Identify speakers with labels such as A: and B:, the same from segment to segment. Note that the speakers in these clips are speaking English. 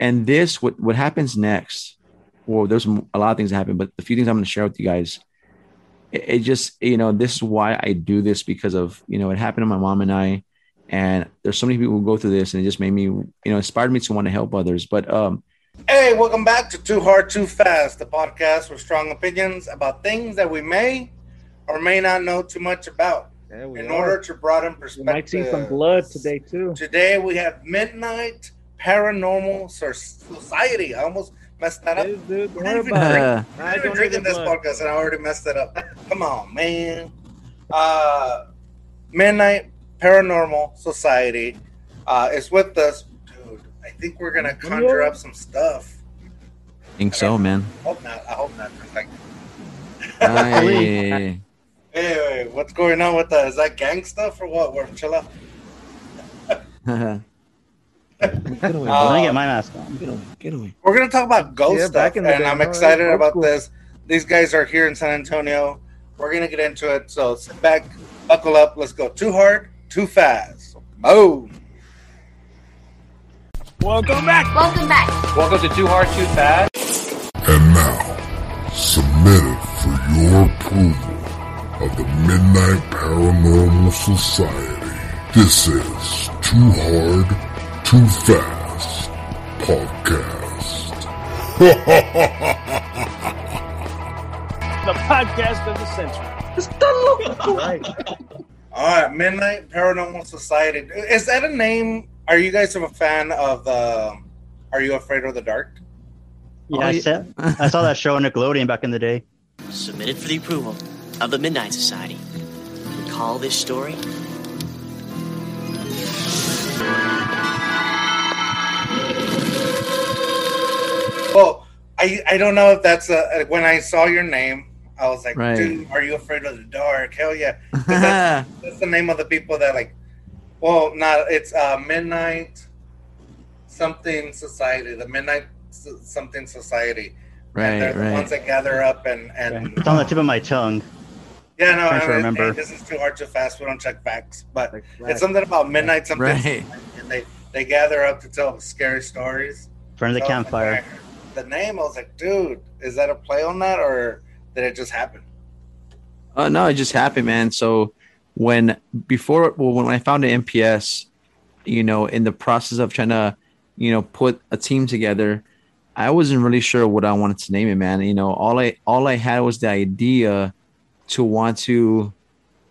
A: and this what what happens next well there's a lot of things that happen but the few things i'm going to share with you guys it, it, just you know this is why i do this because of you know it happened to my mom and i and there's so many people who go through this and it just made me you know inspired me to want to help others but um
B: hey welcome back to too hard too fast the podcast with strong opinions about things that we may or may not know too much about in are. order to broaden perspective. You
C: might see some blood today too.
B: Today we have Midnight Paranormal Society. I almost messed that up.
C: Dude, dude, don't worry about
B: it. I'm even drinking this blood. podcast and I already messed it up. Come on, man. Uh, Midnight Paranormal Society uh, is with us. Dude, I think we're gonna conjure up some stuff.
A: I think so, man.
B: I hope not. I hope not. Like,
A: hey.
B: Hey, what's going on with that? Is that gang stuff or what? We're chill out.
D: Get away, uh, Let me get my mask on.
A: Get away. Get away.
B: We're gonna talk about ghost yeah, stuff, and day, I'm excited right, about cool. this. These guys are here in San Antonio. We're gonna get into it. So sit back, buckle up. Let's go. Too hard, too fast. Boom.
C: Welcome back.
E: Welcome back.
F: Welcome to Too Hard, Too Fast.
G: And now, submitted for your approval of the Midnight Paranormal Society. This is Too Hard, Too Fast podcast.
C: the podcast of the century.
B: It's done right. All right, Midnight Paranormal Society. Is that a name? Are you guys a fan of the? Are you afraid of the dark?
D: Yeah, oh, I, saw, I saw that show on Nickelodeon back in the day.
H: Submitted for the approval of the Midnight Society. Recall this story?
B: Well, I I don't know if that's a when I saw your name, I was like,
A: right.
B: dude, are you afraid of the dark? Hell yeah. That's, that's, the name of the people that like well not it's uh midnight something society, the midnight something society.
A: Right, and they're
B: the ones that gather up and and
D: it's on the tip of my tongue.
B: Yeah, no, I mean, remember. Hey, this is too hard, too fast. We don't check facts, but right. it's something about midnight. Something,
A: right.
B: and they they gather up to tell scary stories.
D: Front of the so campfire.
B: The name, I was like, dude, is that a play on that, or did it just happen?
A: Uh, no, it just happened, man. So when before, well, when I found an MPS, you know, in the process of trying to, you know, put a team together, I wasn't really sure what I wanted to name it, man. You know, all I all I had was the idea to want to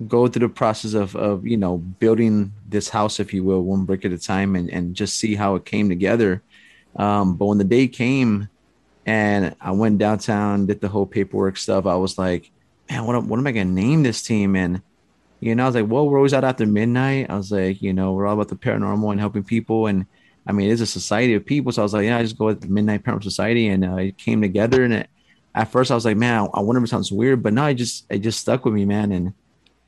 A: go through the process of, of you know building this house if you will one brick at a time and, and just see how it came together um, but when the day came and i went downtown did the whole paperwork stuff. I was like man what, what am i going to name this team and you know i was like well we're always out after midnight. I was like you know we're all about the paranormal and helping people. And i mean it's a society of people. So i was like yeah i just go with the midnight paranormal society. And uh, it came together. And it at first I was like, man, I wonder if it sounds weird, but no, it just it just stuck with me, man, and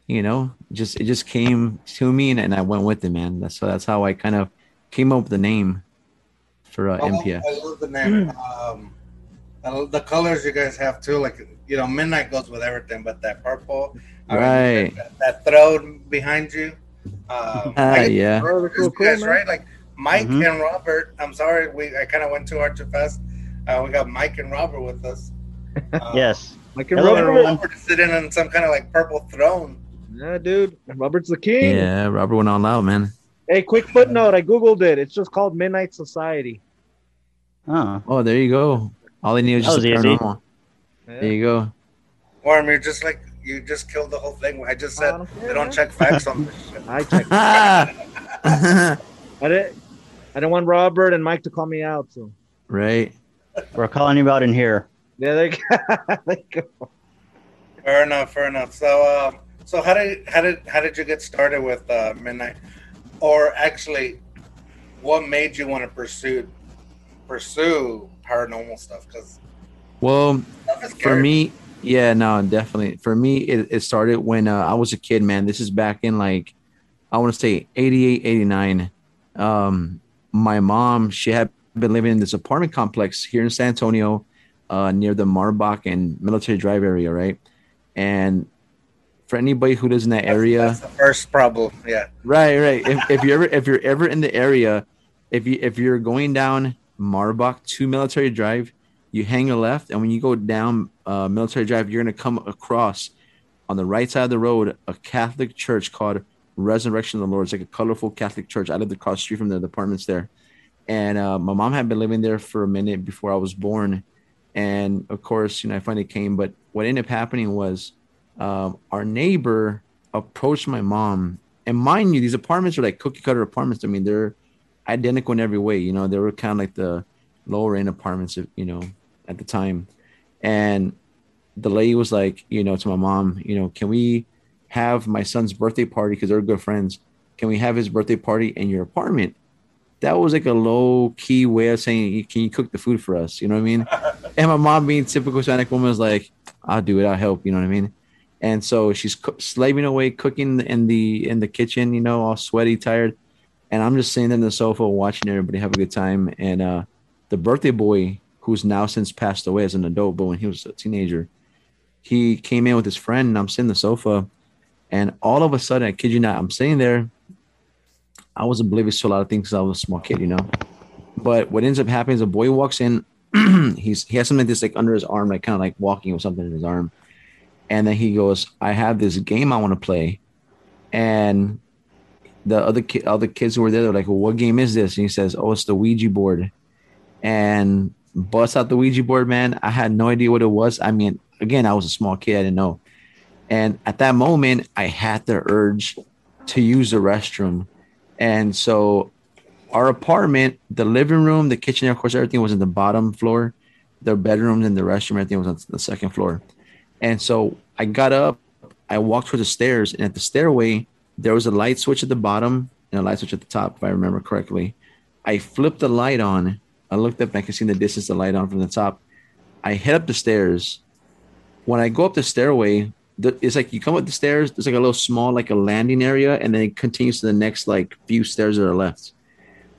A: you know, just it just came to me, and, and I went with it, man. That's so that's how I kind of came up with the name for uh, I
B: MPS. I love the name. um, the colors you guys have too, like you know, midnight goes with everything, but that purple,
A: right?
B: That, that, throne behind you,
A: um, uh, yeah,
B: cool, guys, right? Like Mike mm-hmm. and Robert. I'm sorry, we I kind of went too hard too fast. Uh, we got Mike and Robert with us.
D: Uh, yes.
B: Like Hello, Robert, Robert sitting on some kind of like purple throne.
C: Yeah, dude. Robert's the king.
A: Yeah, Robert went all out, man.
C: Hey, quick footnote. I googled it. It's just called Midnight Society.
A: Oh, oh, there you go. All they need is just a paranormal. Yeah. There you go.
B: Worm, you're just like you just killed the whole thing. I just said I don't they don't check facts on this shit.
C: I check. I didn't. I didn't want Robert and Mike to call me out. So
A: right.
D: We're calling you out in here.
C: Yeah, they, they go.
B: Fair enough. Fair enough. So, uh, so how did how did how did you get started with uh, Midnight, or actually, what made you want to pursue pursue paranormal stuff? Because
A: well, for me, yeah, no, definitely. For me, it, it started when uh, I was a kid. Man, this is back in like I want to say 88, 89. Um, my mom, she had been living in this apartment complex here in San Antonio uh, near the Marbach and Military Drive area, right? And for anybody who lives in that area,
B: that's, the first problem. Yeah.
A: Right, right. if, if you're ever if you're ever in the area, if you if you're going down Marbach to Military Drive. You hang a left, and when you go down uh, Military Drive, you're gonna come across on the right side of the road a Catholic church called Resurrection of the Lord. It's like a colorful Catholic church. I lived across the street from the apartments there, and uh, my mom had been living there for a minute before I was born, and of course, you know, I finally came. But what ended up happening was um, our neighbor approached my mom, and mind you, these apartments are like cookie cutter apartments. I mean, they're identical in every way. You know, they were kind of like the lower end apartments, you know, at the time. And the lady was like, you know, to my mom, you know, can we have my son's birthday party because they're good friends? Can we have his birthday party in your apartment? That was like a low key way of saying, can you cook the food for us? You know what I mean? and my mom, being typical Hispanic woman, was like, I'll do it. I'll help. You know what I mean? And so she's co- slaving away, cooking in the in the kitchen. You know, all sweaty, tired and I'm just sitting in the sofa watching everybody have a good time. And uh, the birthday boy, who's now since passed away as an adult, but when he was a teenager, he came in with his friend, and I'm sitting in the sofa, and all of a sudden, I kid you not, I'm sitting there. I was oblivious to a lot of things I was a small kid, you know. But what ends up happening is a boy walks in. he's he has something this like under his arm, like kind of like walking with something in his arm, and then he goes, "I have this game I want to play," and the other ki- other kids who were there, they're like, well, "What game is this?" And he says, "Oh, it's the Ouija board." And bust out the Ouija board, man. I had no idea what it was. I mean, again, I was a small kid, I didn't know. And at that moment, I had the urge to use the restroom, and so our apartment, the living room, the kitchen, of course, everything was in the bottom floor. The bedrooms and the restroom, everything was on the second floor. And so I got up, I walked towards the stairs, and at the stairway, there was a light switch at the bottom and a light switch at the top, if I remember correctly. I flipped the light on. I looked up and I could see in the distance the light on from the top. I head up the stairs. When I go up the stairway, it's like you come up the stairs. There's like a little small, like a landing area, and then it continues to the next like few stairs that are left.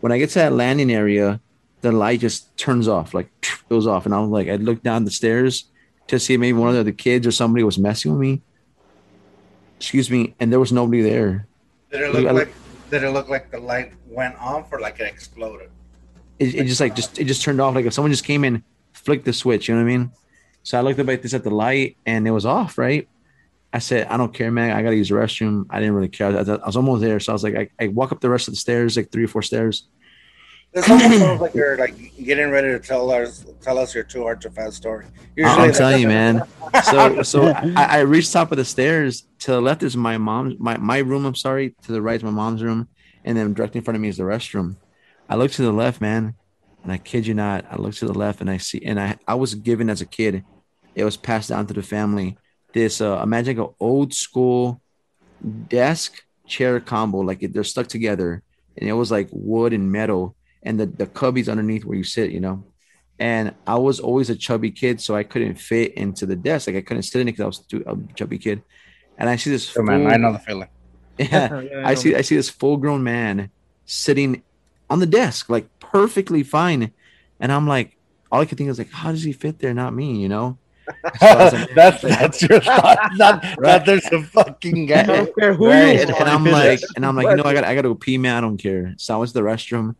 A: When I get to that landing area, the light just turns off, like goes off, and I was like, I look down the stairs to see maybe one of the kids or somebody was messing with me excuse me, and there was nobody there.
B: Did it look like did it look like the light went off or like it exploded?
A: It, it just like just it just turned off like if someone just came in, flicked the switch, you know what I mean? So I looked up at this at the light and it was off, right? I said, I don't care, man. I gotta use the restroom. I didn't really care. I, I was almost there, so I was like, I, I walk up the rest of the stairs, like three or four stairs.
B: This almost sounds like you're like getting ready to tell us tell us your too hard to fast story.
A: Usually I'm telling you, man. So so I, I reached top of the stairs. To the left is my mom's my, my room. I'm sorry. To the right is my mom's room, and then directly in front of me is the restroom. I look to the left, man, and I kid you not, I look to the left and I see, and I I was given as a kid, it was passed down to the family. This uh, imagine like an old school desk chair combo, like they're stuck together, and it was like wood and metal and the, the cubbies underneath where you sit, you know. And I was always a chubby kid, so I couldn't fit into the desk. Like I couldn't sit in it because I was too, a chubby kid. And I see this.
B: Full, man, I know the feeling.
A: Yeah, yeah I, I see. I see this full-grown man sitting on the desk, like perfectly fine. And I'm like, all I could think is like, how does he fit there? Not me, you know.
B: So like, that's that's your thought. Not right. that there's a fucking guy.
A: Don't Right. And, and, I'm like, and I'm like, you know, I got I got to go pee, man. I don't care. So I went to the restroom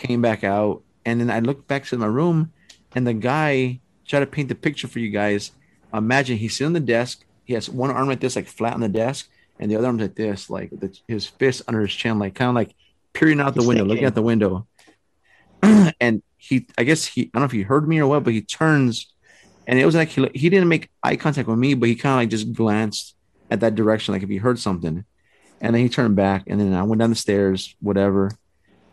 A: came back out, and then I looked back to my room, and the guy tried to paint the picture for you guys. Imagine he's sitting on the desk. He has one arm like this, like flat on the desk, and the other arm's like this, like the, his fist under his chin, like kind of like peering out the window, looking at the window. and he, I guess he, I don't know if he heard me or what, but he turns, and it was like he, he didn't make eye contact with me, but he kind of like just glanced at that direction, like if he heard something. And then he turned back, and then I went down the stairs, whatever.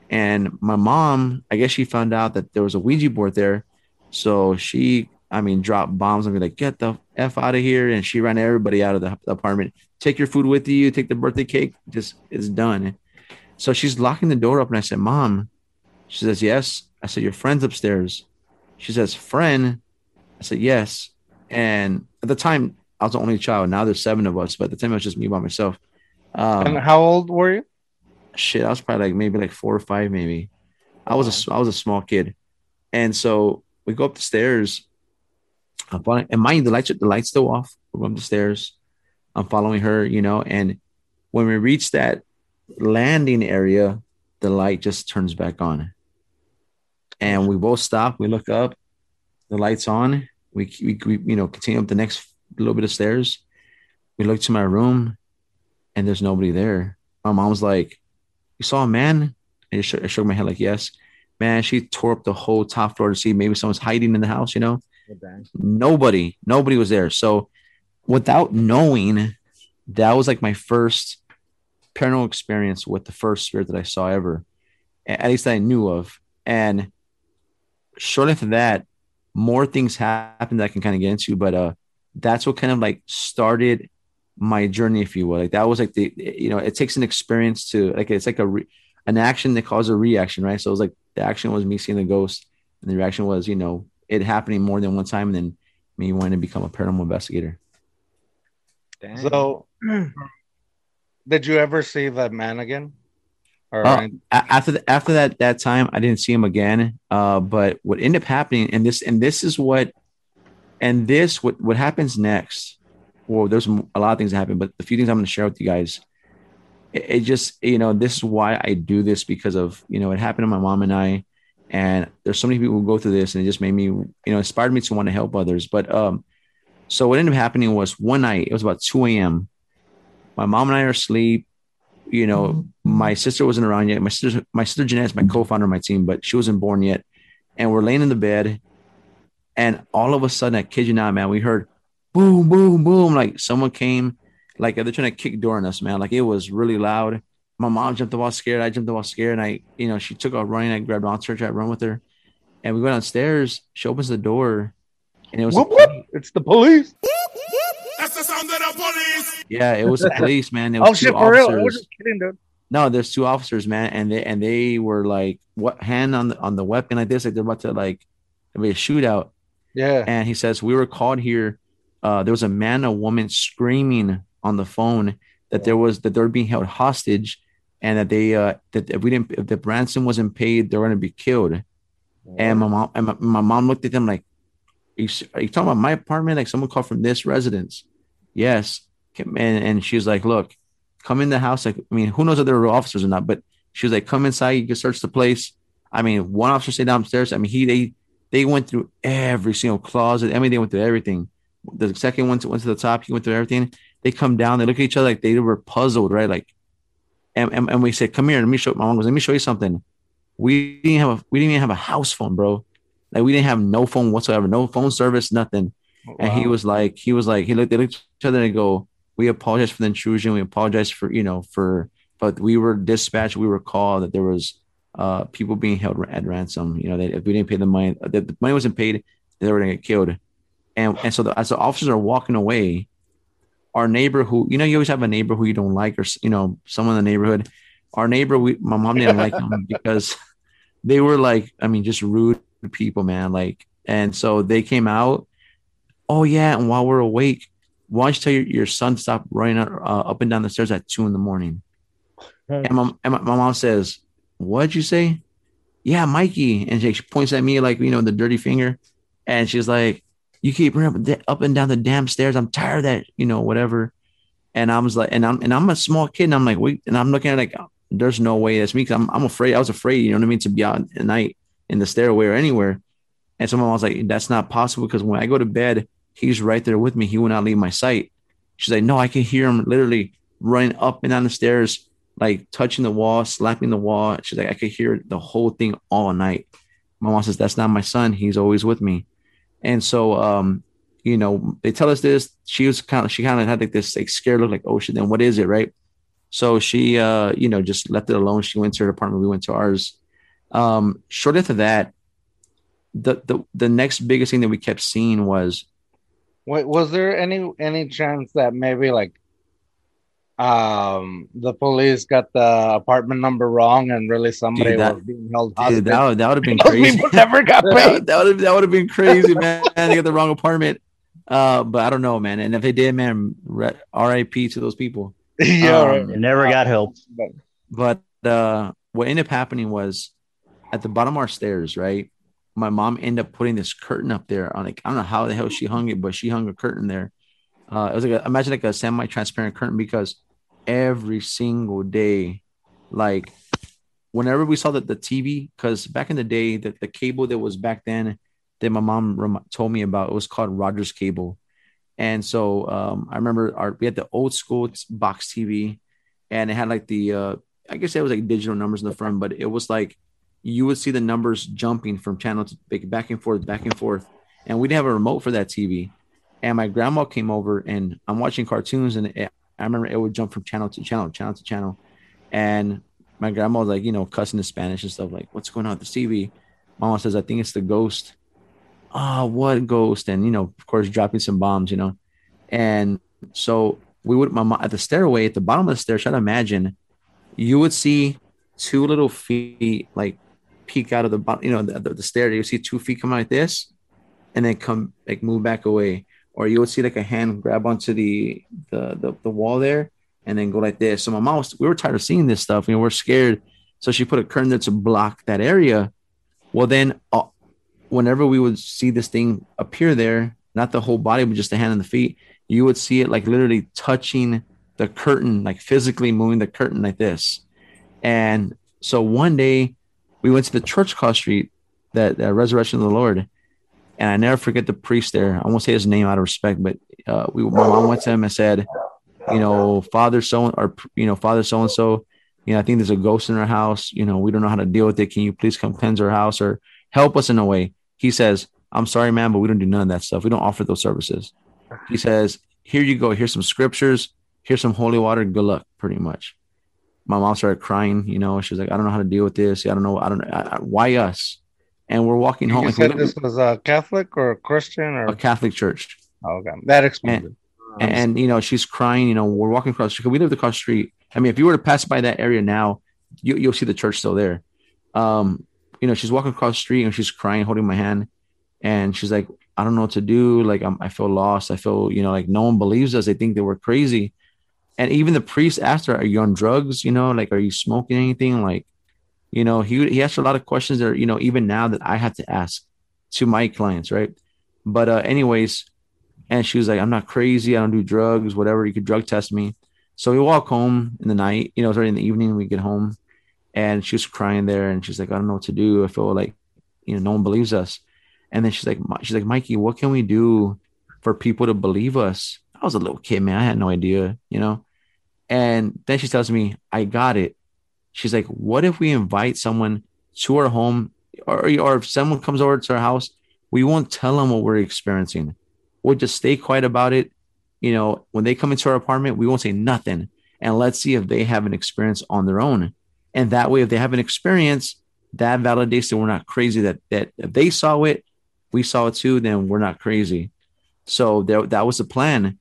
A: And my mom, I guess she found out that there was a Ouija board there. So she, I mean, dropped bombs and be like, get the F out of here. And she ran everybody out of the, apartment. Take your food with you, take the birthday cake, just it's done. So she's locking the door up. And I said, Mom, she says, Yes. I said, Your friend's upstairs. She says, Friend. I said, Yes. And at the time, I was the only child. Now there's seven of us, but at the time it was just me by myself.
B: Um, and how old were you?
A: Shit, I was probably like maybe like four or five, maybe. I was a I was a small kid, and so we go up the stairs. I'm following, and mind the lights the lights still off. We're up the stairs. I'm following her, you know, and when we reach that landing area, the light just turns back on. and we both stop. We look up, the lights on. We, we, we you know continue up the next little bit of stairs. We look to my room, and there's nobody there. My mom's like, "You saw a man?" I just shook, I shook my head like, "Yes." Man, she tore up the whole top floor to see maybe someone's hiding in the house. You know, nobody, nobody was there. So, without knowing, that was like my first paranormal experience with the first spirit that I saw ever, at least that I knew of. And shortly after that, more things happened that I can kind of get into, but uh, that's what kind of like started my journey, if you will. Like that was like the you know, it takes an experience to like it's like a re- an action that causes a reaction, right? So it was like the action was me seeing the ghost, and the reaction was you know it happening more than one time, and then me wanting to become a paranormal investigator.
C: Dang.
B: So, did you ever see that man again? Or
A: Uh, after the, after that that time, I didn't see him again. Uh, but what ended up happening, and this and this is what, and this what what happens next. Well, there's a lot of things that happen, but the few things I'm going to share with you guys, it, it just you know this is why I do this because of you know it happened to my mom and I, and there's so many people who go through this, and it just made me you know inspired me to want to help others. But um, so what ended up happening was one night it was about 2 a.m. My mom and I are asleep you know, my sister wasn't around yet. My sister, my sister Jeanette is my co-founder of my team, but she wasn't born yet. And we're laying in the bed, and all of a sudden, I kid you not, man, we heard boom, boom, boom, like someone came, like they're trying to kick door on us, man. Like it was really loud. My mom jumped up all scared. I jumped up all scared, and I, you know, she took off running. I grabbed onto her, tried to run with her, and we go downstairs. She opens the door, and it was a
B: Whoop, whoop. It's the police.
A: yeah, it was the police, man. It was
B: Oh
A: two
B: shit, for real? I was just kidding, dude.
A: No, there's two officers, man, and they and they were like, what hand on the on the weapon like this, like they're about to like there'll be a shootout.
B: Yeah.
A: And he says, We were called here. Uh, there was a man, a woman screaming on the phone that there was that they were being held hostage and that they uh that if we didn't if the ransom wasn't paid, they were gonna be killed. And my mom and my, my mom looked at them like, are you, are you talking about my apartment? Like someone called from this residence. Yes. And, and she was like, look, come in the house. Like, I mean, who knows if there were officers or not, but she was like, come inside, you can search the place. I mean, one officer stayed downstairs. I mean, he they they went through every single closet. I mean, they went through everything. The second one went to the top, he went through everything. They come down, they look at each other like they were puzzled, right? Like, and, and, and we said, Come here, let me show my mom goes, let me show you something. We didn't have a we didn't even have a house phone, bro. Like we didn't have no phone whatsoever, no phone service, nothing. And he was like, he was like, he looked, they looked at each other and go, we apologize for the intrusion. We apologize for, you know, for, but we were dispatched. We were called that there was uh people being held at ransom. You know, that if we didn't pay the money, that the money wasn't paid, they were gonna get killed. And and so the, as the officers are walking away, our neighbor who, you know, you always have a neighbor who you don't like, or you know, someone in the neighborhood. Our neighbor, we, my mom didn't like them because they were like, I mean, just rude people, man. Like, and so they came out. Oh yeah, and while we're awake, why don't you tell your, your son to stop running uh, up and down the stairs at two in the morning? And my, and my, my mom says, What'd you say? Yeah, Mikey. And she, she points at me like, you know, the dirty finger. And she's like, You keep running up, and down the damn stairs. I'm tired of that, you know, whatever. And I was like, and I'm and I'm a small kid, and I'm like, wait, and I'm looking at like, there's no way that's me because I'm I'm afraid. I was afraid, you know what I mean, to be out at night in the stairway or anywhere. And so my mom was like, That's not possible because when I go to bed, he's right there with me. He will not leave my sight. She's like, No, I can hear him literally running up and down the stairs, like touching the wall, slapping the wall. She's like, I could hear the whole thing all night. My mom says, That's not my son. He's always with me. And so um, you know, they tell us this. She was kind of she kind of had like this like scared look, like, oh shit, then what is it, right? So she uh, you know, just left it alone. She went to her apartment, we went to ours. Um, short after that, the the the next biggest thing that we kept seeing was
B: Wait, was there any any chance that maybe like um the police got the apartment number wrong and really somebody
A: that-
B: was being held
A: dude, that, would- that would have been
B: Those
A: crazy.
B: people never got paid.
A: that that would have that would have been crazy, man. they got the wrong apartment. Uh, but I don't know, man. And if they did, man, re- R.I.P. to those people.
B: yeah,
A: Um,
B: right.
D: It never got help.
B: But-
A: But uh, what ended up happening was at the bottom of our stairs, right? My mom ended up putting this curtain up there on like I don't know how the hell she hung it, but she hung a curtain there. Uh, it was like a, imagine like a semi-transparent curtain because every single day, like whenever we saw that the TV, because back in the day, that the cable that was back then that my mom rem- told me about, it was called Rogers Cable. And so um, I remember our we had the old school box TV, and it had like the uh, I guess it was like digital numbers in the front, but it was like you would see the numbers jumping from channel to back- and forth, back and forth. And we didn't have a remote for that TV. And my grandma came over, and I'm watching cartoons, and I remember it would jump from channel to channel, channel to channel. And my grandma was like, you know, cussing in Spanish and stuff, like, what's going on with the TV? Mama says, I think it's the ghost. Ah, what ghost? And, you know, of course, dropping some bombs, you know. And so we would, my mom, at the stairway, at the bottom of the stairs, try to imagine, you would see two little feet like peek out of the bottom, you know, the, the, the stair. You see two feet come out like this and then come, like, move back away. Or you would see like a hand grab onto the, the, the, the wall there and then go like this. So my mom was, we were tired of seeing this stuff. You know, we're scared. So she put a curtain there to block that area. Well, then uh, whenever we would see this thing appear there, not the whole body, but just the hand and the feet, you would see it like literally touching the curtain, like physically moving the curtain like this. And so one day we went to the church across street, that, that resurrection of the Lord. And I never forget the priest there. I won't say his name out of respect, but uh, we, my mom went to him and said, you know, father so or you know, father so and so, you know, I think there's a ghost in our house. You know, we don't know how to deal with it. Can you please come cleanse our house or help us in a way? He says, I'm sorry, man, but we don't do none of that stuff. We don't offer those services. He says, Here you go. Here's some scriptures. Here's some holy water. Good luck, pretty much. My mom started crying. You know, she's like, I don't know how to deal with this. I don't know. I don't know. Why us? And we're walking home.
B: You said this was a Catholic or a Christian or
A: a Catholic church.
B: oh, okay. That explains it.
A: and, and, you know she's crying you know we're walking across the street. We live across the street. I mean if you were to pass by that area now you, you'll see the church still there. Um you know she's walking across the street and she's crying holding my hand. And she's like i don't know what to do. Like I'm, i feel lost. I feel you know like no one believes us. They think that we're crazy. And even the priest asked her are you on drugs? You know like are you smoking anything? Like you know he, he asked a lot of questions that are, you know even now that i have to ask to my clients right but uh anyways and she was like, I'm not crazy. I don't do drugs, whatever. You could drug test me. So we walk home in the night, you know, it's already in the evening. We get home and she was crying there and she's like, I don't know what to do. I feel like, you know, no one believes us. And then she's like, she's like, Mikey, what can we do for people to believe us? I was a little kid, man. I had no idea, you know? And then she tells me, I got it. She's like, what if we invite someone to our home or, or if someone comes over to our house, we won't tell them what we're experiencing we'll just stay quiet about it. You know, when they come into our apartment, we won't say nothing. And let's see if they have an experience on their own. And that way, if they have an experience, that validates that we're not crazy. That that if they saw it, we saw it too, then we're not crazy. So there, that was the plan.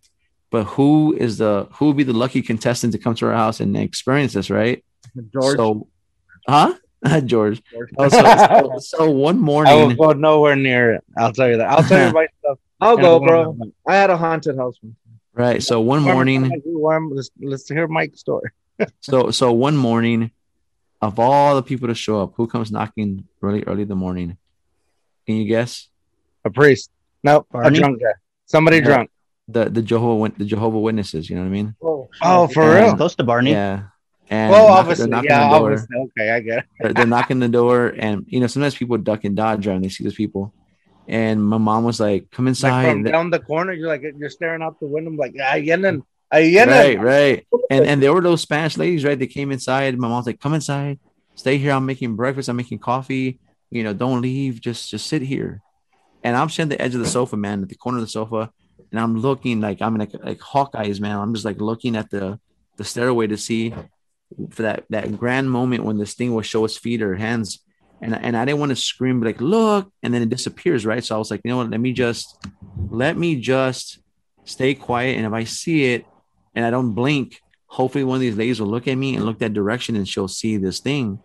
A: But who is the who would be the lucky contestant to come to our house and experience this, right?
C: George.
A: So, huh? George.
C: George.
A: Oh, so, so, so one
B: I will
A: morning,
B: go nowhere near it. I'll tell you that. I'll tell you my stuff.
C: I'll go, bro. I had a haunted house.
A: right? So one morning,
B: Let's, let's hear Mike's story.
A: So so one morning, of all the people to show up, who comes knocking really early in the morning? Can you guess?
B: A priest. Nope. A drunk guy. Somebody
A: Yeah.
B: drunk.
A: The the Jehovah the Jehovah Witnesses. You know what I mean?
B: Oh, oh for
A: Yeah.
B: real?
D: Close to Barney.
A: Yeah. And
B: Well, obviously.
A: knocking
B: Yeah, obviously. Okay, I get it.
A: They're, they're knocking the door, and you know sometimes people duck and dodge when they see those people. And my mom was like, "Come
B: Like
A: inside."
B: from down the corner, you're like you're staring out the window, like ah, yenen, ah, yenen.
A: right, right. And and there were those Spanish ladies, right? They came inside. My mom's like, "Come inside, stay here. I'm making breakfast. I'm making coffee. You know, don't leave. Just just sit here." And I'm sitting at the edge of the sofa, man, at the corner of the sofa, and I'm looking like I'm like like Hawkeyes, man. I'm just like looking at the the stairway to see for that that grand moment when this thing will show its feet or hands. And, and I didn't want to scream like look and then it disappears right so I was like you know what let me just let me just stay quiet and if I see it and I don't blink, hopefully one of these ladies will look at me and look that direction and she'll see this thing.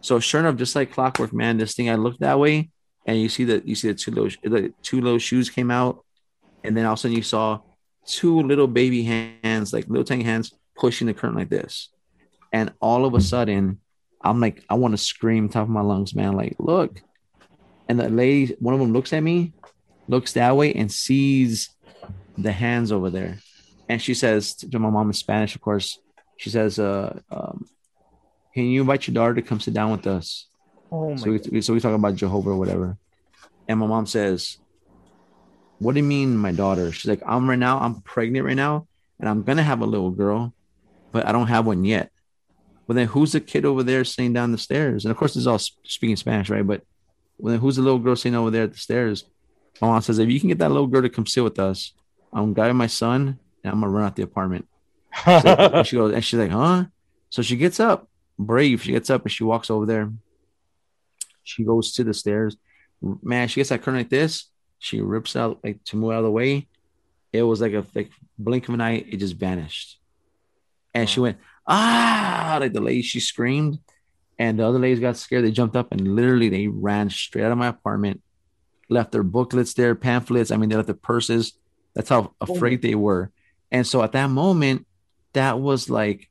A: So sure enough, just like clockwork, man, this thing I looked that way and you see that you see the two little the two little shoes came out, and then all of a sudden you saw two little baby hands, like little tiny hands, pushing the curtain like this. And all of a sudden, I'm like, I want to scream top of my lungs, man. Like, look. And the lady, one of them looks at me, looks that way, and sees the hands over there and she says to my mom in Spanish, of course, she says, uh, um, can you invite your daughter to come sit down with us?
C: Oh my
A: So we, so we talk about Jehovah or whatever. And my mom says, What do you mean, my daughter? She's like, I'm right now, I'm pregnant right now, and I'm gonna have a little girl, but I don't have one yet. But then who's the kid over there sitting down the stairs? And of course, this is all speaking Spanish, right? But well, then who's the little girl sitting over there at the stairs? My mom says, If you can get that little girl to come sit with us, I'm grabbing my son and I'm gonna run out the apartment. So- and she goes, and she's like, huh? So she gets up, brave. She gets up and she walks over there. She goes to the stairs. Man, she gets that curtain like this. She rips out like to move out of the way. It was like a like blink of an eye. It just vanished. And she went, ah, like the lady, she screamed. And the other ladies got scared. They jumped up and literally they ran straight out of my apartment, left their booklets there, pamphlets. I mean, they left their purses. That's how afraid they were. And so at that moment, that was like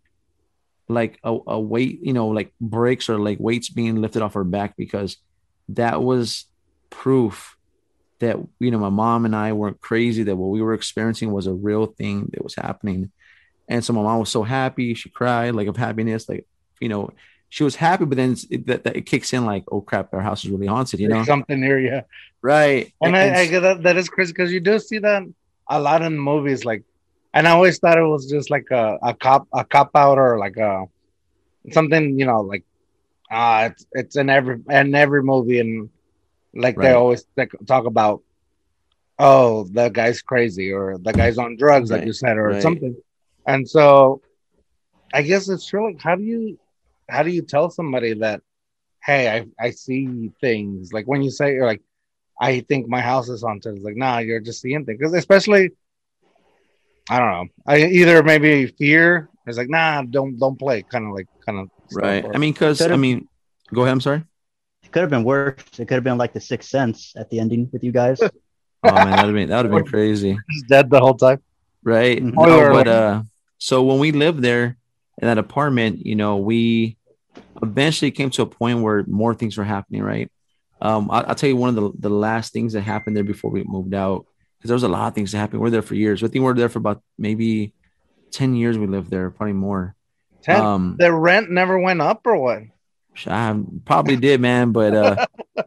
A: like a, a weight, you know, like bricks or like weights being lifted off her back because that was proof that you know my mom and I weren't crazy, that what we were experiencing was a real thing that was happening. And so my mom was so happy, she cried like of happiness, like you know, she was happy, but then it, that, that it kicks in like, oh crap, our house is really haunted, you know?
B: Something near you.
A: Right.
B: And I, I get that that is crazy because you do see that a lot in movies. Like, and I always thought it was just like a, a cop a cop out or like a something you know like ah it's it's in every in every movie and like they always like, talk about oh the guy's crazy or the guy's on drugs like you said or
A: right.
B: something. And so I guess it's true. Like, how do you how do you tell somebody that hey I I see things like when you say you're like I think my house is haunted. It's like, nah, you're just seeing things. Because especially, I don't know. I either maybe fear. It's like, nah, don't don't play. Kind of like, kind of.
A: right. I mean, because I mean, go ahead. I'm sorry.
D: It could have been worse. It could have been like the Sixth Sense at the ending with you guys.
A: Oh man, that'd have been that would have been crazy.
B: he's dead the whole time.
A: right?
D: Mhm.
A: No, but uh, so when we lived there in that apartment, you know, we eventually came to a point where more things were happening, right? Um, I, I'll tell you one of the, the last things that happened there before we moved out because there was a lot of things that happened. We are there for years. I think we are there for about maybe ten years. We lived there, probably more.
B: Ted,
A: Um,
B: the rent never went up or what?
A: I probably did, man, but uh,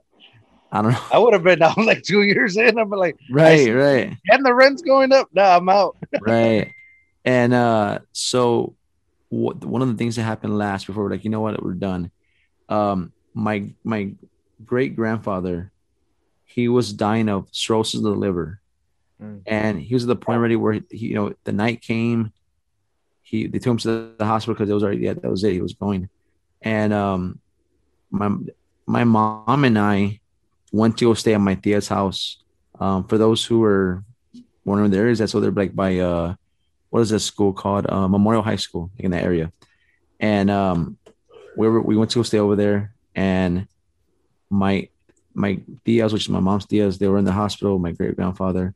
A: I don't know.
B: I would have been down like two years in. I'm like,
A: Right, right.
B: and the rent's going up. Nah, I'm out.
A: right and uh so what one of the things that happened last before we're like you know what we're done. Um my my great grandfather he was dying of cirrhosis of the liver.
C: Mm.
A: and he was at the point already where he, you know the night came he they took him to the hospital because it was already yeah that was it he was going. And um my my mom and i went to go stay at my tia's house. Um for those who are wondering there is that's so they're like by uh what is this school called? Uh, memorial high school in that area. And um we were we went to stay over there and my my tias which is my mom's tias they were in the hospital my great grandfather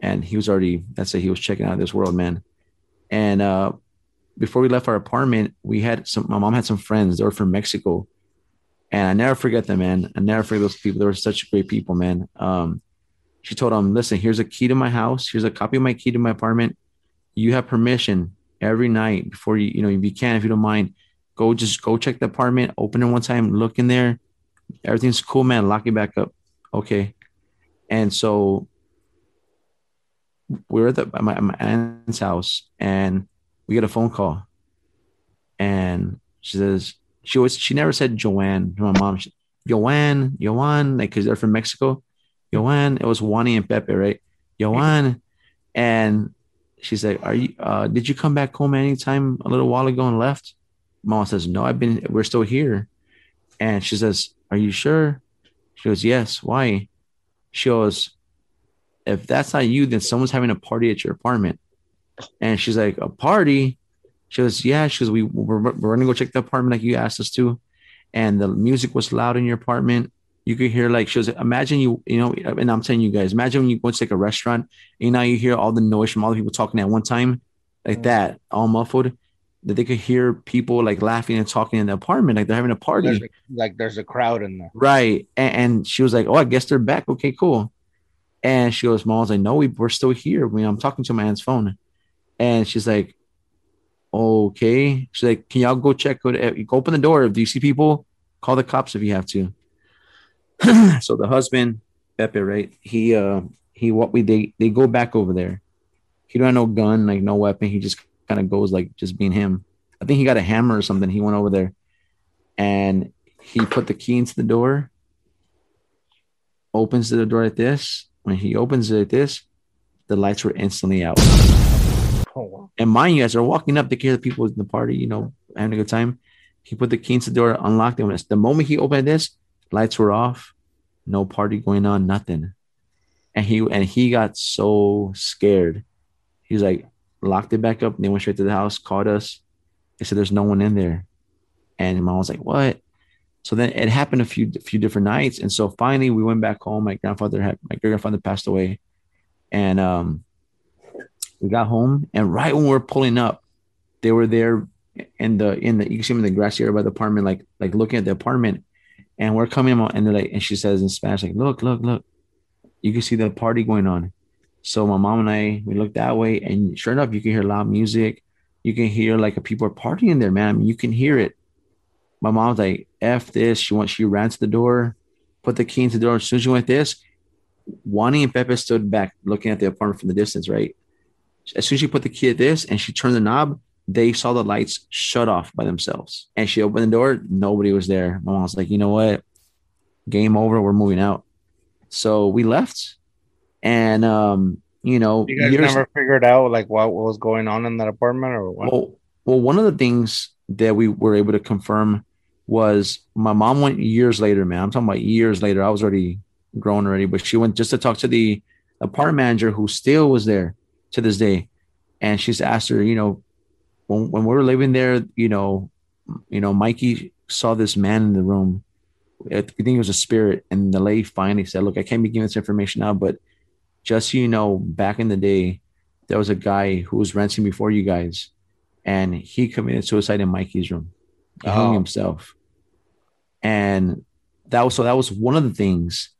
A: and he was already that's it he was checking out of this world man. And uh before we left our apartment we had some my mom had some friends they were from mexico. And i never forget them man. I never forget those people. They were such great people man. Um she told him listen here's a key to my house. Here's a copy of my key to my apartment you have permission every night before you you know if you can if you don't mind go just go check the apartment open it one time look in there. Everything's cool man. Lock it back up. Okay. And so we were at, the, my, my aunt's house and we get a phone call. And she says she was she never said joanne to my mom. She, joanne joanne like because they're from mexico. Joanne it was wani and pepe right? Joanne. And she's like are you uh did you come back home anytime a little while ago and left? Mom says no i've been we're still here. And she says are you sure? She goes yes why? She goes if that's not you then someone's having a party at your apartment. And she's like a party? She goes yeah. She goes we we're, we're gonna go check the apartment like you asked us to. And the music was loud in your apartment you could hear like she was imagine you you know and i'm telling you guys imagine when you go to like a restaurant and know you hear all the noise from all the people talking at one time like mm. that all muffled that they could hear people like laughing and talking in the apartment like they're having a party
B: There's a, like there's a crowd in there.
A: Right. And, and she was like, Oh, I guess they're back. Okay, cool. And she goes, Mom was like, No, we, we're still here. I mean, I'm talking to my aunt's phone. And she's like, okay. She's like, can y'all go check? Go, to, go open the door. If you see people, call the cops if you have to. so the husband, Pepe, right? He uh he what we they they go back over there. He don't have no gun, like no weapon. He just kind of goes like just being him. I think he got a hammer or something. He went over there and he put the key into the door, opens the door like this. When he opens it like this, the lights were instantly out.
C: Oh, wow.
A: And mind you, as they're walking up, they hear the people in the party, you know, having a good time. He put the key into the door, unlocked them. The moment he opened this, lights were off, no party going on, nothing. And he and he got so scared. He was like, locked it back up, they went straight to the house, called us. They said there's no one in there. And mom was like, What? So then it happened a few few different nights. And so finally we went back home. My grandfather had my grandfather passed away. And um we got home and right when we are pulling up, they were there in the in the you can see them in the grassy area by the apartment, like like looking at the apartment. And we're coming out and they're like, and she says in Spanish, like, look, look, look, you can see the party going on. So my mom and I, we looked that way, and sure enough, you can hear loud music. You can hear like people are partying there, man. I mean, you can hear it. My mom's like, F this. She went, she ran to the door, put the key into the door. As soon as she went this, Wani and Pepe stood back looking at the apartment from the distance, right? As soon as she put the key at this and she turned the knob, they saw the lights shut off by themselves. And she opened the door, nobody was there. My mom was like, you know what? Game over. We're moving out. So we left. And um, you know,
B: You guys
A: years-
B: never figured out like what, what was going on in that apartment or what?
A: well, well, one of the things that we were able to confirm was my mom went years later, man. I'm talking about years later. I was already grown already, but she went just to talk to the apartment manager who still was there to this day. And she's asked her, you know, when, when we were living there, you know, you know, Mikey saw this man in the room. I think it was a spirit. And the lady finally said, Look, I can't be giving this information out, but just so you know, back in the day, there was a guy who was renting before you guys and he committed suicide in Mikey's room. He hung
B: Oh.
A: himself. And that was so that was one of the things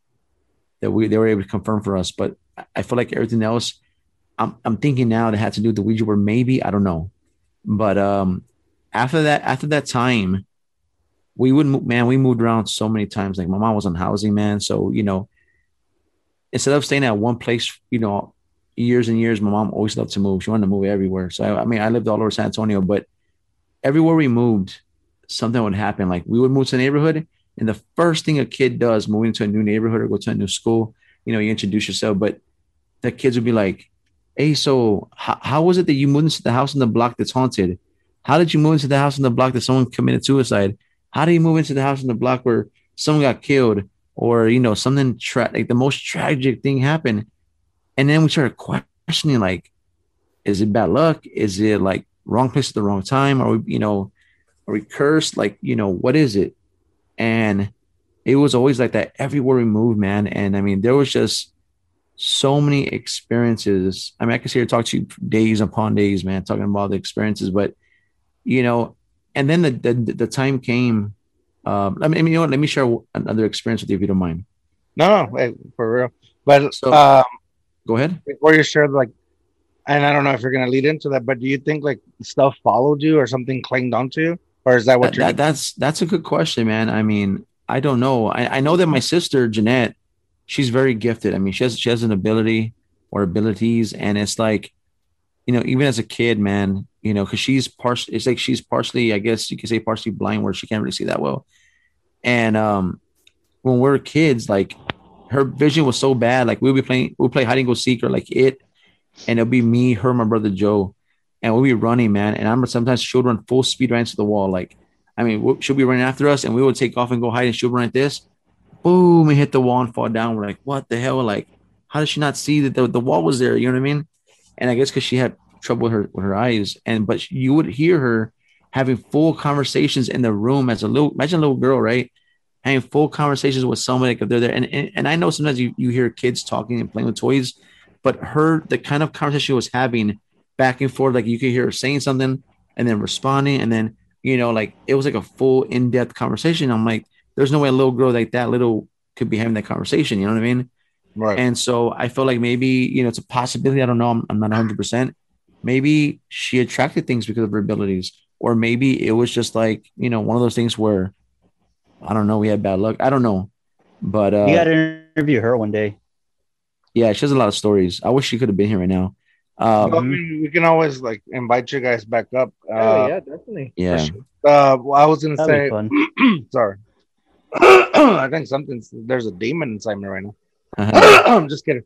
A: that we they were able to confirm for us. But I- I feel like everything else, I'm I'm thinking now that had to do with the Ouija board, maybe, I don't know. But um after that, after that time, we would man, we moved around so many times. Like my mom was on housing, man. So, you know, instead of staying at one place, you know, years and years, my mom always loved to move. She wanted to move everywhere. So I, I mean, I lived all over San Antonio, but everywhere we moved, something would happen. Like we would move to a neighborhood, and the first thing a kid does moving to a new neighborhood or go to a new school, you know, you introduce yourself, but the kids would be like, "Hey, so how, how was it that you moved into the house in the block that's haunted? How did you move into the house in the block that someone committed suicide? How did you move into the house in the block where someone got killed, or you know, something tra- like the most tragic thing happened?" And then we started questioning, like, is it bad luck? Is it like wrong place at the wrong time? Are we, you know, are we cursed? Like, you know, what is it? And it was always like that everywhere we moved, man. And I mean, there was just so many experiences. I mean, I could sit here talk to you days upon days, man, talking about the experiences, but you know, and then the the, the time came. Um, I mean, you know what? Let me share another experience with you if you don't mind.
B: no, no, hey, for real. But
A: So-
B: um,
A: Go ahead.
B: before you share, like, and I don't know if you're gonna lead into that, but do you think like stuff followed you or something clinged onto you, or is that what
A: That,
B: you're?
A: that- that's that's a good question, man. I mean, I don't know. I, I know that my sister Jeanette, she's very gifted. I mean, she has she has an ability or abilities, and it's like, you know, even as a kid, man, you know, because she's partially, it's like she's partially, I guess you could say, partially blind, where she can't really see that well. And um, when we were kids, like her vision was so bad, like we'll be playing, we'll play hide and go seek or like it, and it'll be me, her, my brother Joe, and we'll be running, man. And I remember sometimes she'll run full speed right into the wall, like. I mean, she'll be running after us, and we would take off and go hide, and she'll run like this, boom, and hit the wall and fall down. We're like, what the hell? Like, how did she not see that the, the wall was there? You know what I mean? And I guess because she had trouble with her with her eyes, and but you would hear her having full conversations in the room as a little imagine a little girl, right? Having full conversations with somebody like if they're there. And, and and I know sometimes you, you hear kids talking and playing with toys, but her the kind of conversation she was having back and forth, like you could hear her saying something and then responding, and then you know, like it was like a full in-depth conversation. I'm like, there's no way a little girl like that little could be having that conversation. You know what I mean?
B: right.
A: And so I feel like maybe, you know, it's a possibility. I don't know. I'm, I'm not 100%. maybe she attracted things because of her abilities, or maybe it was just like you know one of those things where I don't know, we had bad luck. I don't know, but uh,
D: you got to interview her one day.
A: yeah, she has a lot of stories. I wish she could have been here right now. Um,
B: Well, I mean, we can always like invite you guys back up.
C: Oh
B: Uh,
C: yeah, definitely.
A: yeah,
B: uh, well, I was gonna
D: That'd
B: say, sorry. I think something's there's a demon inside me right now.
A: Uh-huh.
B: I'm just kidding.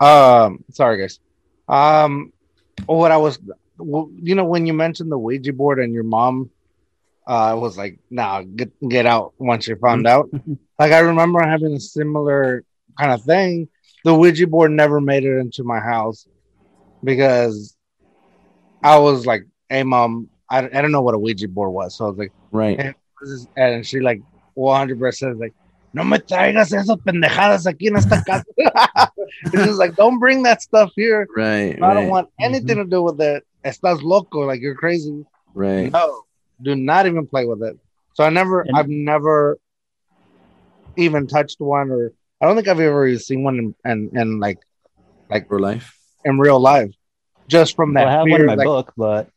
B: Um, sorry guys. Um, what I was, you know, when you mentioned the Ouija board and your mom, uh, was like, "Nah, get get out once you found out." like I remember having a similar kind of thing. The Ouija board never made it into my house because I was like, "Hey, mom, I, I don't know what a Ouija board was," so I was like
A: right.
B: and she like 100% like no me traigas esas pendejadas aquí en esta casa. It's just like don't bring that stuff here.
A: Right,
B: i don't want anything mm-hmm. to do with it. Estás loco like you're crazy.
A: Right.
B: no do not even play with it. So i never
D: And-
B: i've never even touched one or i don't think i've ever seen one in, in, in like
A: real life.
B: in real life. Just from that
D: Well, I have
B: fear,
D: one in my
B: like,
D: book, but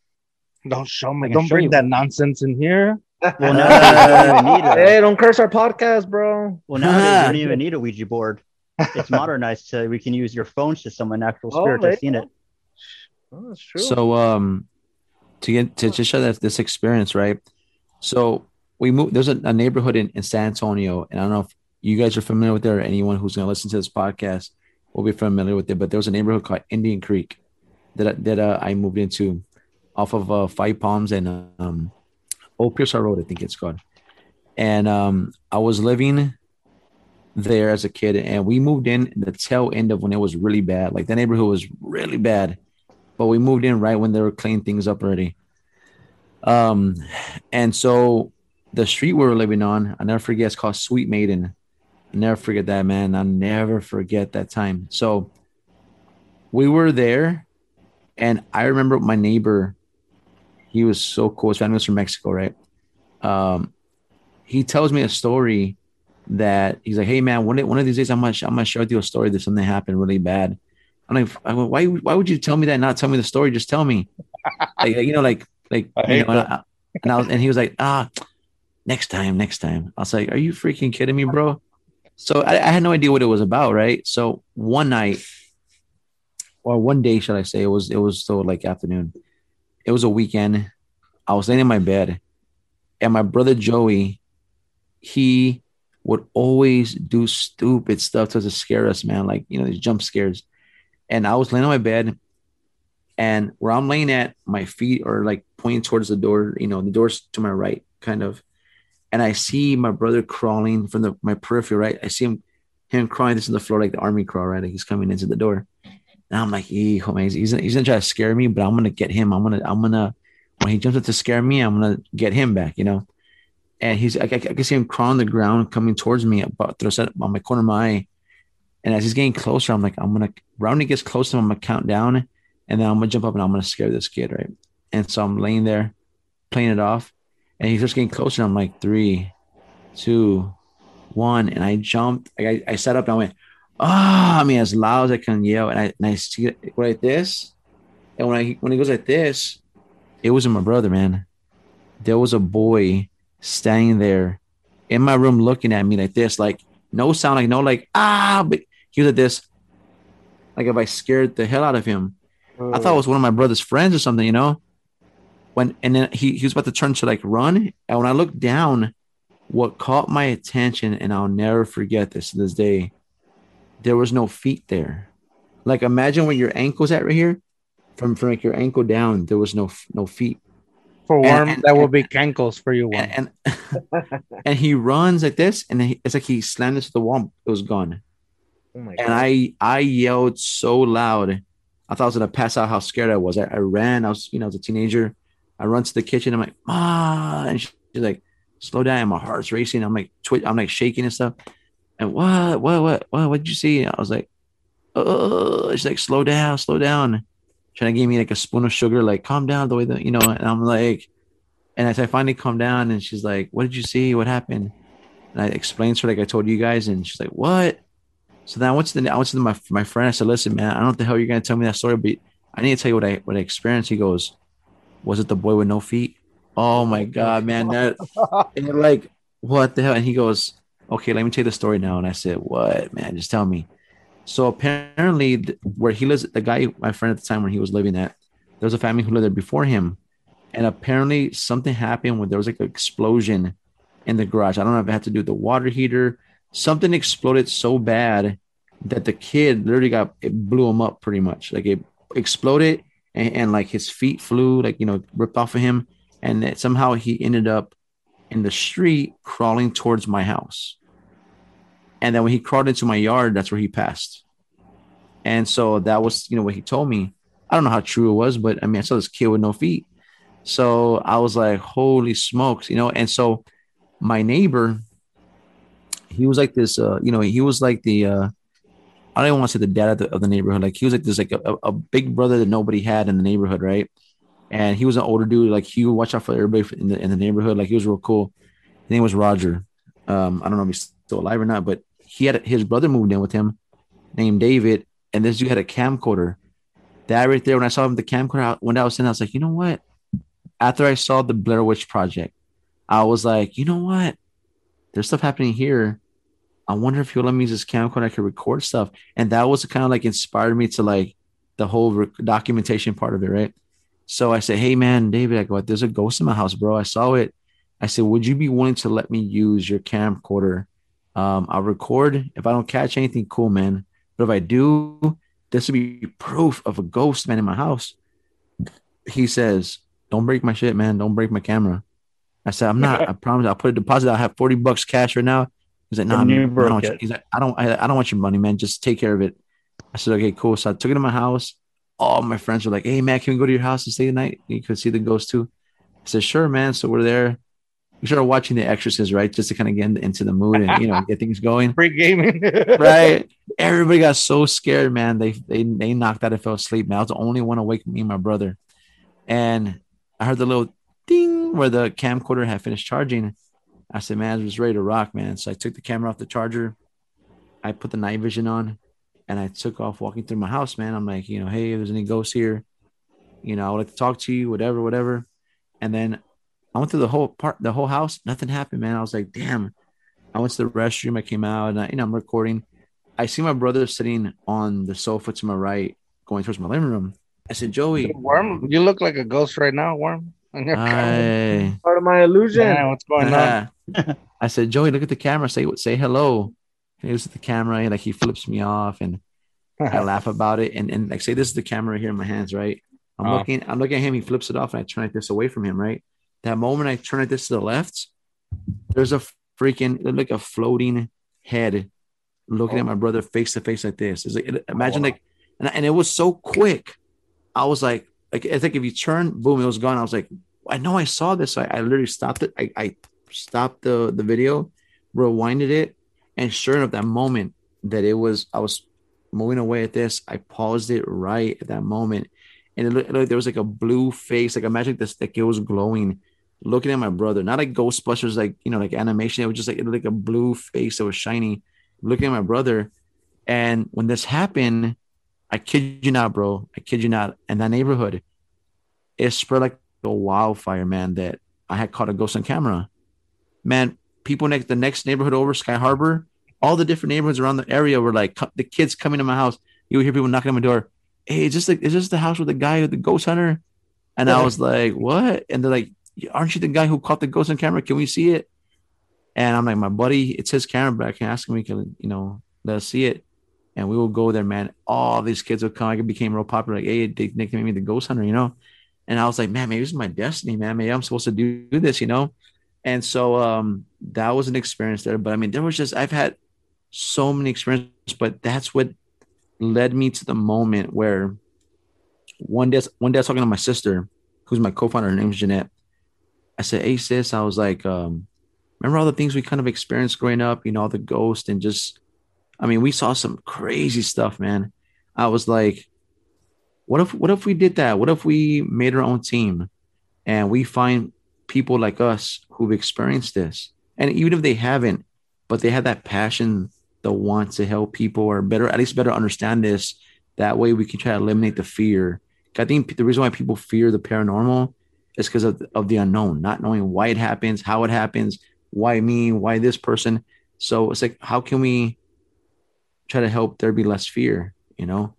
B: don't show me don't
D: show
B: bring
D: you.
B: that nonsense in here
D: well, nowadays you don't even need a,
C: Hey, don't curse our podcast, bro.
D: well nowadays you don't even need a Ouija board. It's modernized so we can use your phones to summon actual
C: Oh,
D: spirits.
C: there
D: I've seen it.
C: Oh, that's true.
A: So um to get to just show that this experience, right? So we moved there's a, a neighborhood in, in San Antonio, and I don't know if you guys are familiar with it or anyone who's gonna listen to this podcast will be familiar with it, but there was a neighborhood called Indian Creek that that uh, I moved into off of uh, Five Palms and um Old Pearsall Road, I think it's called. And um I was living there as a kid, and we moved in the tail end of when it was really bad. Like the neighborhood was really bad but we moved in right when they were cleaning things up already. Um, and so the street we were living on, I never forget, it's called Sweet Maiden. I never forget that, man. I never forget that time. So we were there, and I remember my neighbor. He was so cool. His family was from Mexico, right? Um, he tells me a story that he's like, "Hey, man, one, one of these days, I'm gonna, I'm gonna share with you a story that something happened really bad." I'm like, I went, why, why would you tell me that? and Not tell me the story. Just tell me, like, you know, like, like, you know, and, I, and I was, and he was like, ah, next time, next time. I was like, are you freaking kidding me, bro? So I, I had no idea what it was about, right? So one night, or one day, should I say, it was, it was still like afternoon. It was a weekend. I was laying in my bed, and my brother Joey, he would always do stupid stuff to scare us, man. Like you know, these jump scares and I was laying on my bed, and where I'm laying at, my feet are like pointing towards the door. You know, the door's to my right, kind of, and I see my brother crawling from the my periphery. Right, I see him him crawling this on the floor like the army crawl. Right, like he's coming into the door. And I'm like, "Hijo, man, he's, he's, gonna try to scare me, but I'm gonna get him. I'm gonna, I'm gonna, when he jumps up to scare me, I'm gonna get him back, you know." And he's, I, I, I can see him crawling the ground, coming towards me, about throws on my corner of my eye. And as he's getting closer, I'm like, I'm gonna round he gets close to him, I'm gonna count down, and then I'm gonna jump up and I'm gonna scare this kid, right? And so I'm laying there, playing it off, and he's just getting closer. I'm like, three, two, one, and I jumped. I, I sat up and I went, ah, I mean, as loud as I can yell, and I and I see it like this, and when I when he goes like this, it wasn't my brother, man. There was a boy standing there in my room looking at me like this, like no sound, like no, like ah, but he was like this, like if I scared the hell out of him. I thought it was one of my brother's friends or something, you know. When and then he, he was about to turn to like run, and when I looked down, what caught my attention, and I'll never forget this to this day, there was no feet there. Like imagine where your ankle's at right here, from from like your ankle down, there was no no feet.
B: For
A: And-
B: worm,
A: and-
B: that will be cankles for you. Worm.
A: And and, and he runs like this, and then he, it's like he slammed into the wall. It was gone.
C: oh my
A: and I I yelled so loud, I thought I was gonna pass out. How scared I was. I, I ran. I was you know I was a teenager. I run to the kitchen. I'm like, ah, and she- she's like, slow down. My heart's racing. I'm like, twitch. I'm like shaking and stuff. And what, what, what, what, what did you see? I was like, oh, she's like, slow down, slow down. Trying to give me like a spoon of sugar, like calm down the way that you know. And I'm like, and as I finally calm down, and she's like, what did you see? What happened? And I explained to her like I told you guys, and she's like, what? So then I went to the I went to my my friend. I said, "Listen, man, I don't know what the hell you're gonna tell me that story, but I need to tell you what I what I experienced. He goes, Was it the boy with no feet? Oh my god, man. That and you're like, what the hell? And he goes, Okay, let me tell you the story now. And I said, What, man? Just tell me. So apparently, th- where he lives, the guy, my friend at the time, where he was living at, there was a family who lived there before him, and apparently something happened when there was like an explosion in the garage. I don't know if it had to do with the water heater. Something exploded so bad that the kid literally got it blew him up pretty much. Like it exploded and, and like his feet flew, like you know, ripped off of him, and somehow he ended up in the street crawling towards my house. And then when he crawled into my yard, that's where he passed. And so that was, you know, what he told me. I don't know how true it was, but I mean, I saw this kid with no feet. So I was like, holy smokes, you know. And so my neighbor, he was like this, uh, you know, he was like the, uh, I don't even want to say the dad of the, of the neighborhood. Like he was like this, like a, a big brother that nobody had in the neighborhood, right? And he was an older dude. Like he would watch out for everybody in the in the neighborhood. Like he was real cool. His name was Roger. Um, I don't know if he's still alive or not, but he had his brother moved in with him, named David, and this dude had a camcorder. That right there, when I saw him the camcorder, when I was in, I was like, you know what? After I saw the Blair Witch Project, I was like, you know what? There's stuff happening here. I wonder if he'll let me use this camcorder. I could record stuff, and that was kind of like inspired me to like the whole re- documentation part of it, right? So I said, "Hey, man, David, I go, there's a ghost in my house, bro. I saw it. I said, would you be willing to let me use your camcorder? Um, I'll record. If I don't catch anything, cool, man. But if I do, this would be proof of a ghost, man, in my house." He says, "Don't break my shit, man. Don't break my camera." I said, "I'm not. I promise. I'll put a deposit. I have forty bucks cash right now." He's like, "No, nah, man, I don't want
D: it.
A: your-" he's like, "I don't. I, I don't want your money, man. Just take care of it." I said, "Okay, cool." So I took it to my house. All my friends were like, "Hey, man, can we go to your house and stay the night? You could see the ghost too." I said, "Sure, man." So we're there. We started watching The Exorcist, right, just to kind of get into the mood and you know get things going
C: Free gaming.
A: right? Everybody got so scared, man. They they they knocked out and fell asleep. Man, I was the only one awake, me and my brother. And I heard the little ding where the camcorder had finished charging. I said, man, I was ready to rock, man. So I took the camera off the charger. I put the night vision on, and I took off walking through my house, man. I'm like, you know, hey, if there's any ghosts here, you know, I would like to talk to you, whatever, whatever. And then I went through the whole part, the whole house. Nothing happened, man. I was like, damn. I went to the restroom. I came out, and I, you know, I'm recording. I see my brother sitting on the sofa to my right, going towards my living room. I said, Joey,
B: Worm, you look like a ghost right now, Worm. On your camera.
A: hi.
C: Part of my illusion.
B: Yeah, what's going on?
A: I said, Joey, look at the camera. Say say hello. He looks at the camera and like he flips me off, and I laugh about it. And and like say this is the camera here in my hands, right? I'm
B: Oh.
A: looking, I'm looking at him. He flips it off, and I turn like this away from him, right? That moment I turn like this to the left, there's a freaking like a floating head looking at oh. my brother face to face like this. It's like imagine
B: wow.
A: like, and, and it was so quick. I was like, like it's like if you turn, boom, it was gone. I was like, I know I saw this. I, I literally stopped it. I, I stopped the the video, rewinded it, and sure enough, that moment that it was, I was moving away at this. I paused it right at that moment, and it looked like there was like a blue face. Like imagine this, like it was glowing, looking at my brother. Not like Ghostbusters, like you know, like animation. It was just like it looked like a blue face that was shiny, looking at my brother. And when this happened, I kid you not, bro. I kid you not. In that neighborhood, it spread like a wildfire, man. That I had caught a ghost on camera. Man, people next the next neighborhood over, Sky Harbor, all the different neighborhoods around the area were like the kids coming to my house. You would hear people knocking on my door. Hey, is this like is this the house with the guy with the ghost hunter? And I was like, what? And they're like, aren't you the guy who caught the ghost on camera? Can we see it? And I'm like, my buddy, it's his camera, but I can ask him, he can, you know, let us see it. And we will go there, man. All these kids would come. I became real popular. Like, hey, they nicknamed me the ghost hunter, you know? And I was like, man, maybe this is my destiny, man. Maybe I'm supposed to do this, you know? And so um that was an experience there. But I mean, there was just I've had so many experiences, but that's what led me to the moment where one day one day I was talking to my sister, who's my co-founder, her name's Jeanette. I said, Hey sis, I was like, um, remember all the things we kind of experienced growing up, you know, all the ghost and just I mean, we saw some crazy stuff, man. I was like, what if what if we did that? What if we made our own team and we find people like us who've experienced this? And even if they haven't, but they have that passion, the want to help people or better, at least better understand this. That way we can try to eliminate the fear. I think the reason why people fear the paranormal is because of, of the unknown, not knowing why it happens, how it happens, why me, why this person. So it's like, how can we try to help there be less fear, you know?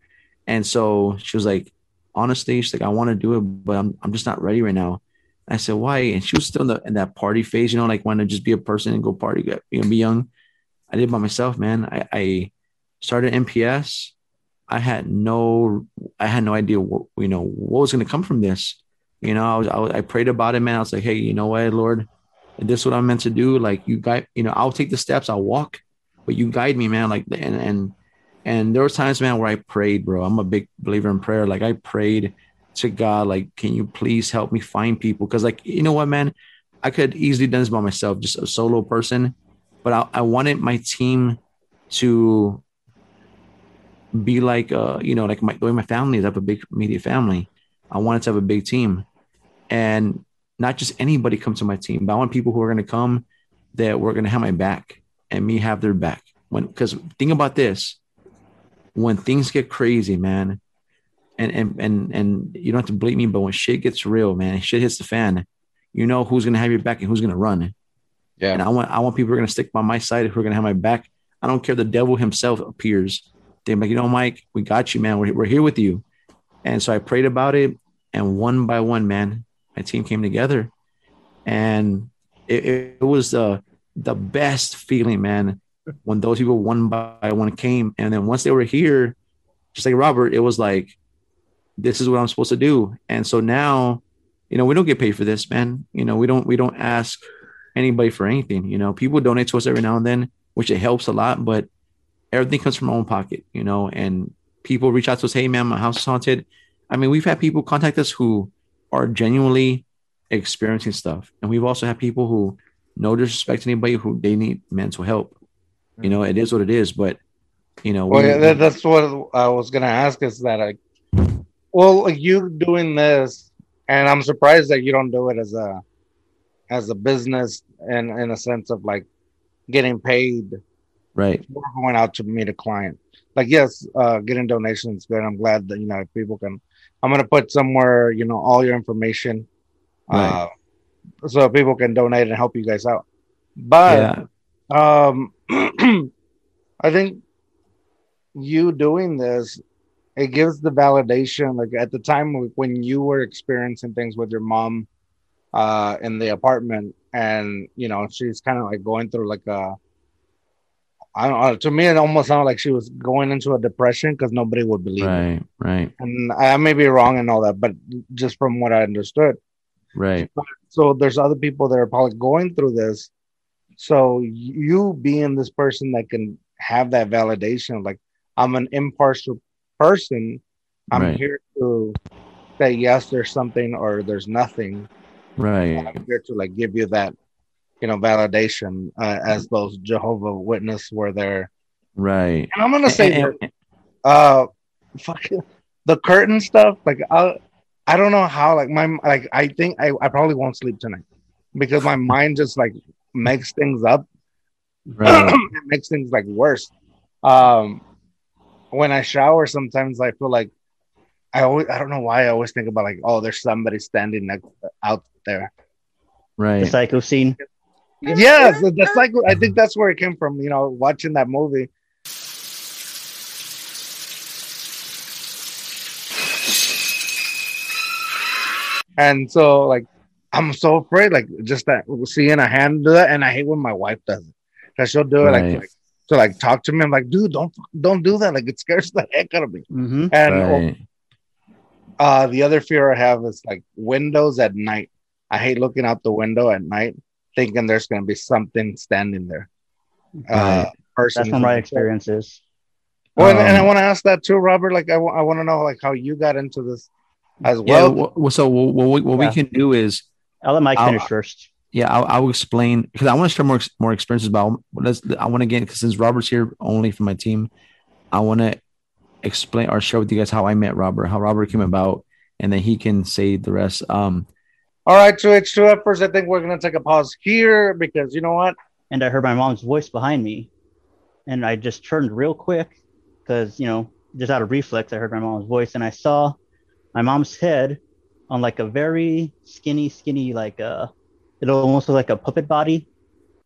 A: And so she was like, honestly, she's like, I want to do it, but I'm, I'm just not ready right now. I said, why? And she was still in, the, in that party phase, you know, like want to just be a person and go party, you know, be young. I did by myself, man. I, I started MPS. I had no, I had no idea what, you know, what was going to come from this. You know, I was, I was, I prayed about it, man. I was like, Hey, you know what, Lord, this is what I'm meant to do. Like you guide, you know, I'll take the steps, I'll walk, but you guide me, man. Like, and, and, and there were times, man, where I prayed, bro. I'm a big believer in prayer. Like I prayed to God, like, can you please help me find people? Cause like, you know what, man, I could easily done this by myself, just a solo person, but I, I wanted my team to be like, uh, you know, like my, the way my family is, I have a big media family. I wanted to have a big team and not just anybody come to my team, but I want people who are going to come that we're going to have my back and me have their back. When, cause think about this, when things get crazy, man, and, and, and, and you don't have to believe me, but when shit gets real, man, shit hits the fan, you know who's going to have your back and who's going to run.
E: Yeah.
A: And I want, I want people who are going to stick by my side, who are going to have my back. I don't care. The devil himself appears. They're like, you know, Mike, we got you, man. We're, we're here with you. And so I prayed about it. And one by one, man, my team came together. And it, it, was uh, the best feeling, man, when those people one by one came. And then once they were here, just like Robert, it was like, this is what I'm supposed to do. And so now, you know, we don't get paid for this, man. You know, we don't we don't ask anybody for anything. You know, people donate to us every now and then, which it helps a lot, but everything comes from our own pocket, you know, and people reach out to us, hey man, my house is haunted. I mean, we've had people contact us who are genuinely experiencing stuff. And we've also had people who no disrespect to anybody who they need mental help. You know, it is what it is, but you know,
B: Well,
A: we-
B: yeah, that's what I was gonna ask. Is that like, well, like you doing this, and I'm surprised that you don't do it as a, as a business, and in a sense of like, getting paid
A: right,
B: going out to meet a client. Like, yes, uh, getting donations is good. I'm glad that you know if people can. I'm gonna put somewhere, you know, all your information, uh, so people can donate and help you guys out. But
A: yeah,
B: um i think you doing this it gives the validation like at the time when you were experiencing things with your mom uh in the apartment and you know she's kind of like going through like a I don't know. To me, it almost sounded like she was going into a depression because nobody would believe it.
A: right, right,
B: And I may be wrong and all that, but just from what I understood,
A: right,
B: so there's other people that are probably going through this so you being this person that can have that validation like i'm an impartial person i'm
A: Right.
B: here to say yes there's something or there's nothing
A: right,
B: i'm here to like give you that you know validation uh, as those jehovah witness were there
A: right.
B: and i'm gonna say that, uh fuck the curtain stuff like i i don't know how like my like i think i, I probably won't sleep tonight because my mind just like makes things up
A: right.
B: it makes things like worse um when i shower sometimes i feel like i always i don't know why i always think about like oh there's somebody standing next out there right?
D: The
A: right.
D: psycho scene.
B: yes the, the cycle i think that's where it came from you know watching that movie and so like i'm so afraid like just that seeing a hand do that and i hate when my wife does it because she'll do it like, like to like talk to me i'm like dude don't don't do that like it scares the heck out of me
D: Mm-hmm.
B: and
A: right.
B: uh the other fear i have is like windows at night i hate looking out the window at night thinking there's going to be something standing there uh
A: Right.
B: person
D: That's from my experiences.
B: well, and, and i
A: Um,
B: want to ask that too robert like i, I want to know like how you got into this as
A: Yeah.
B: well
A: Well, so what, what, we, what
D: Yeah.
A: we can do is
D: I'll let Mike
A: I'll-
D: finish first.
A: Yeah, I'll, I'll explain because I want to share more more experiences. But let's I want to get because since Robert's here only for my team, I want to explain or share with you guys how I met Robert, how Robert came about, and then he can say the rest. Um,
B: all right to h2 at first i think we're going to take a pause here because you know what
D: And I heard my mom's voice behind me. And I just turned real quick because, you know, just out of reflex, I heard my mom's voice and I saw my mom's head on like a very skinny, skinny, like uh, it almost look like a puppet body.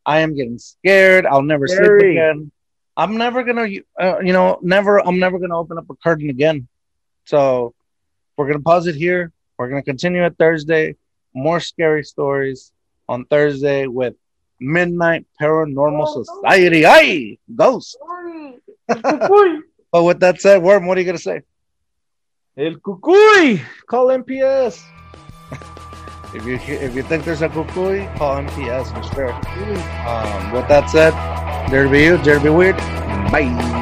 B: I am getting scared. I'll never sleep again. I'm never gonna, uh, you know, never. I'm never gonna open up a curtain again. So we're gonna pause it here. We're gonna continue it Thursday. More scary stories on Thursday with Midnight Paranormal Society. Aye, ghost. But with that said, Worm, what are you gonna say?
C: El cucuy. Call MPS.
B: If you if you think there's a cucuy, call MPS for sure. Um, with that said, there be you, there be weird. Bye.